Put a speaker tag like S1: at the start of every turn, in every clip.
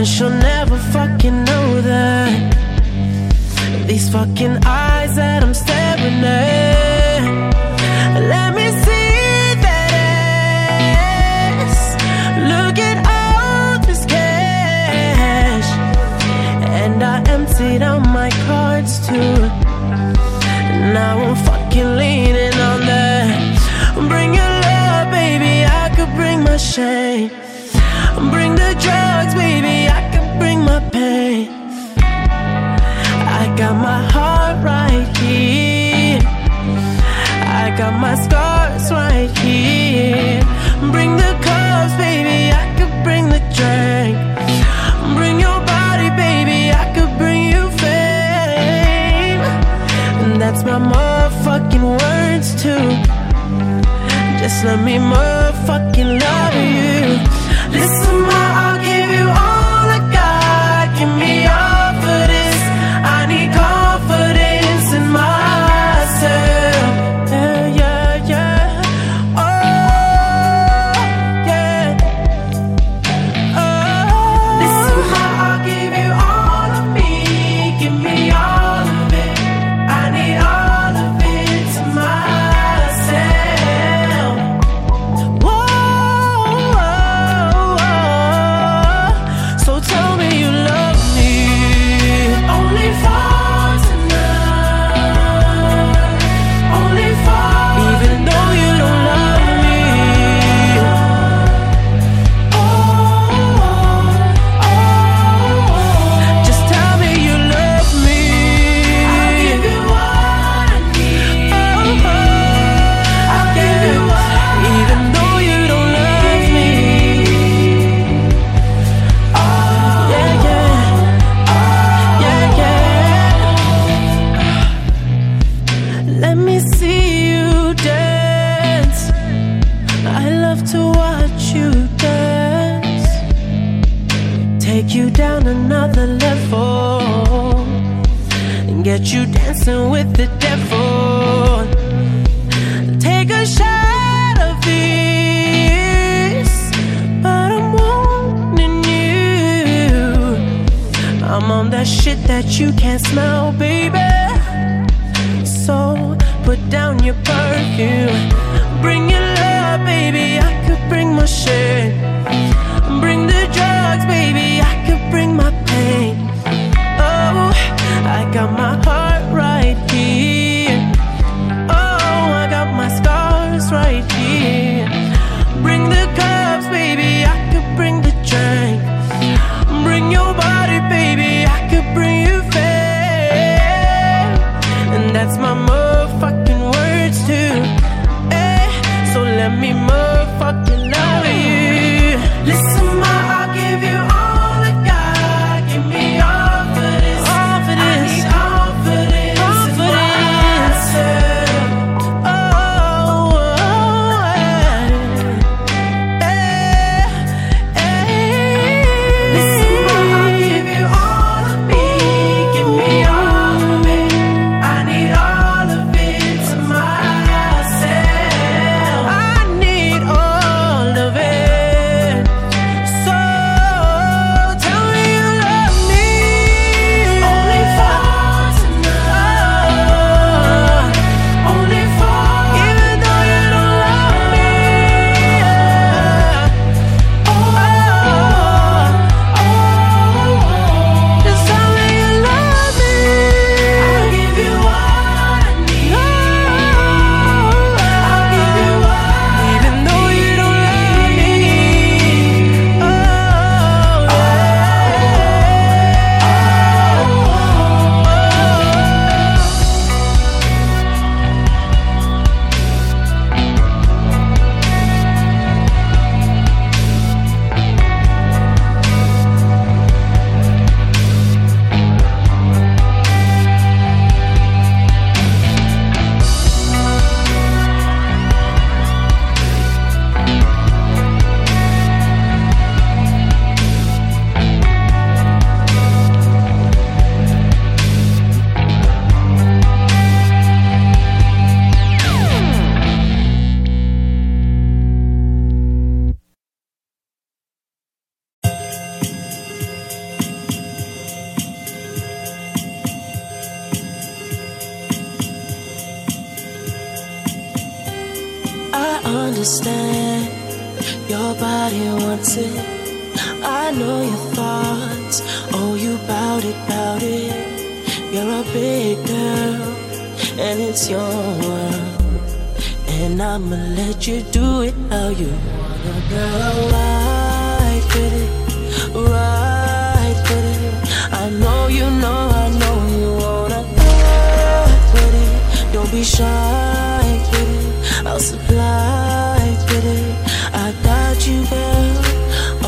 S1: And she'll never fucking know that. These fucking eyes that I'm staring Let me see that ass. Look at all this cash. And I emptied out my cards too. Now I'm fucking leaning on that. Bring your love, baby. I could bring my shame. Bring the drugs, baby. I could bring my pain. I got my heart right here. I got my scars right here. Bring the cups, baby. I could bring the drink. Bring your body, baby. I could bring you fame. And that's my motherfucking words too. Just let me motherfucking love you. Listen, ma, I'll give you all that you can't smell, baby. So put down your perfume. Bring your love, baby. I could bring my shit. Bring the drugs, baby. I could bring my pain. Oh, I got my heart understand. Your body wants it. I know your thoughts. Oh, you bout it, bout it. You're a big girl, and it's your world. And I'ma let you do it how you wanna, girl. Right with it, right with it. I know you know, don't be shy with it. I'll supply with it. I got you, girl.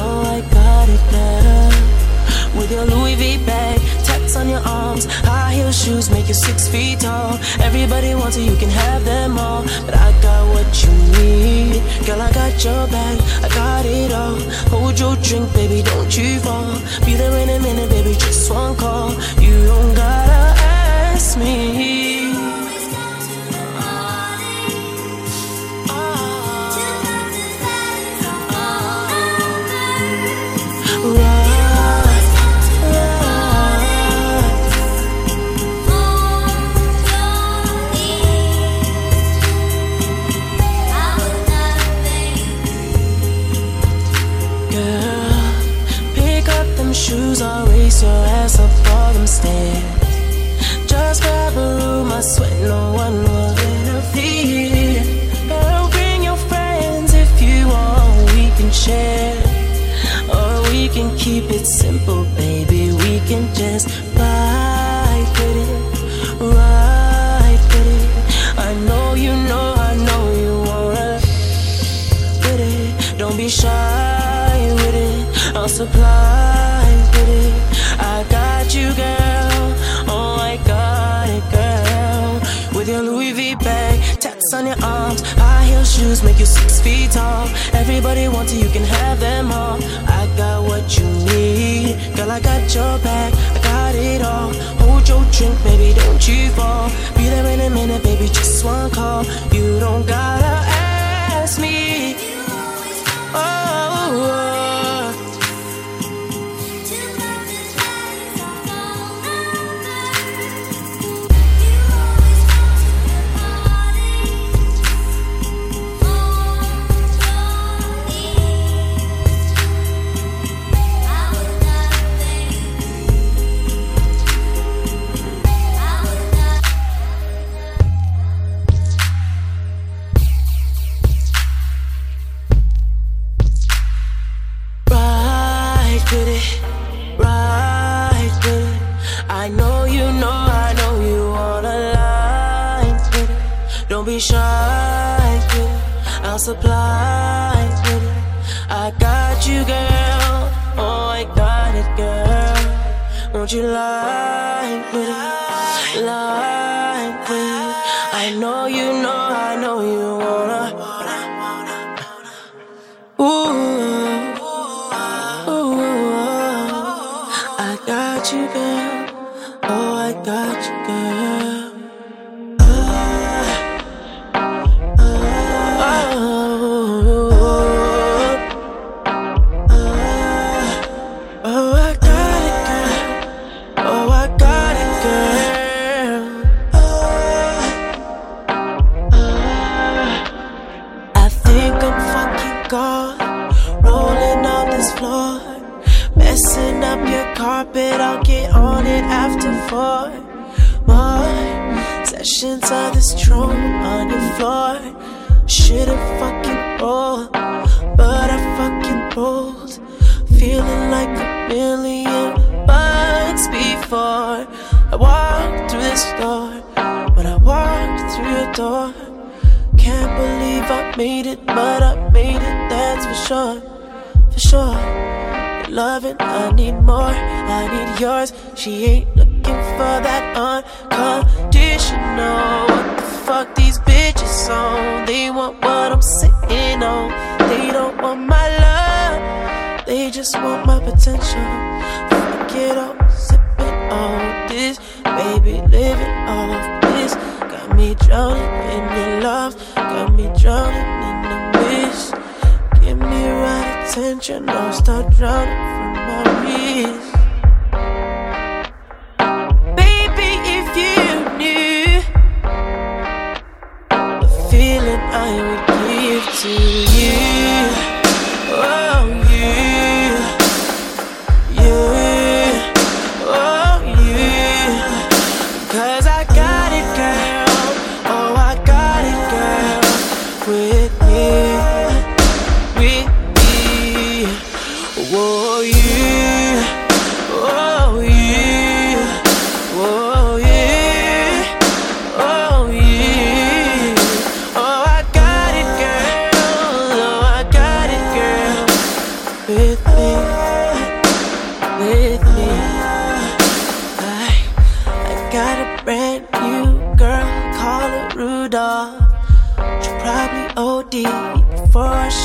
S1: Oh, I got it, girl. With your Louis V bag, tats on your arms, high heel shoes make you six feet tall. Everybody wants it, you can have them all, but I got what you need. Girl, I got your back, I got it all. Hold your drink, baby, don't you fall. Be there in a minute, baby, just one call. You don't gotta ask me. Or race your ass up all them stairs. Just grab a room, I swear no one will interfere. Girl, bring your friends if you want, we can share. Or we can keep it simple, baby. We can just ride with it, ride with it. I know you know, I know you wanna with it. Don't be shy. I'll supply it. I got you, girl. Oh, I got it, girl. With your Louis V bag, tats on your arms, high heel shoes make you six feet tall. Everybody wants it, you can have them all. I got what you need, girl. I got your back, I got it all. Hold your drink, baby, don't you fall. I'll supply it. I got you, girl. Oh, I got it, girl. Won't you lie with it? Lie with it. I know you know, I know you wanna. Ooh. Ooh, I got you, girl. Oh, I got you, girl. Carpet. I'll get on it after four more sessions of this drone on your floor. Should've fucking rolled, but I fucking rolled, feeling like a million bucks before I walked through this door. When I walked through your door. Can't believe I made it, but I made it, that's for sure. For sure. Loving, I need more, I need yours. She ain't looking for that unconditional. What the fuck these bitches on? They want what I'm sitting on. They don't want my love, they just want my potential. Fuck it all, sipping on this, baby, living off this. Got me drowning in your love, got me drowning in the mist. Me right attention, I'll start drowning from my wrist. Baby, if you knew the feeling I would give to you.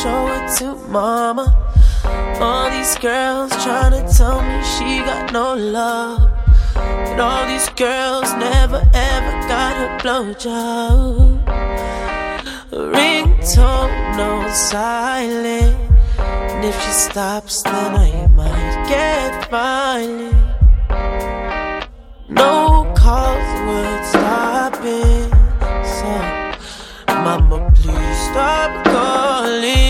S1: Show it to mama. All these girls trying to tell me she got no love. And all these girls never ever got a blowjob. Ringtone no silent. And if she stops, then I might get violent. No calls worth stopping. So, Mama, please stop calling.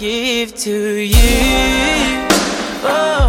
S1: Give to you. Oh,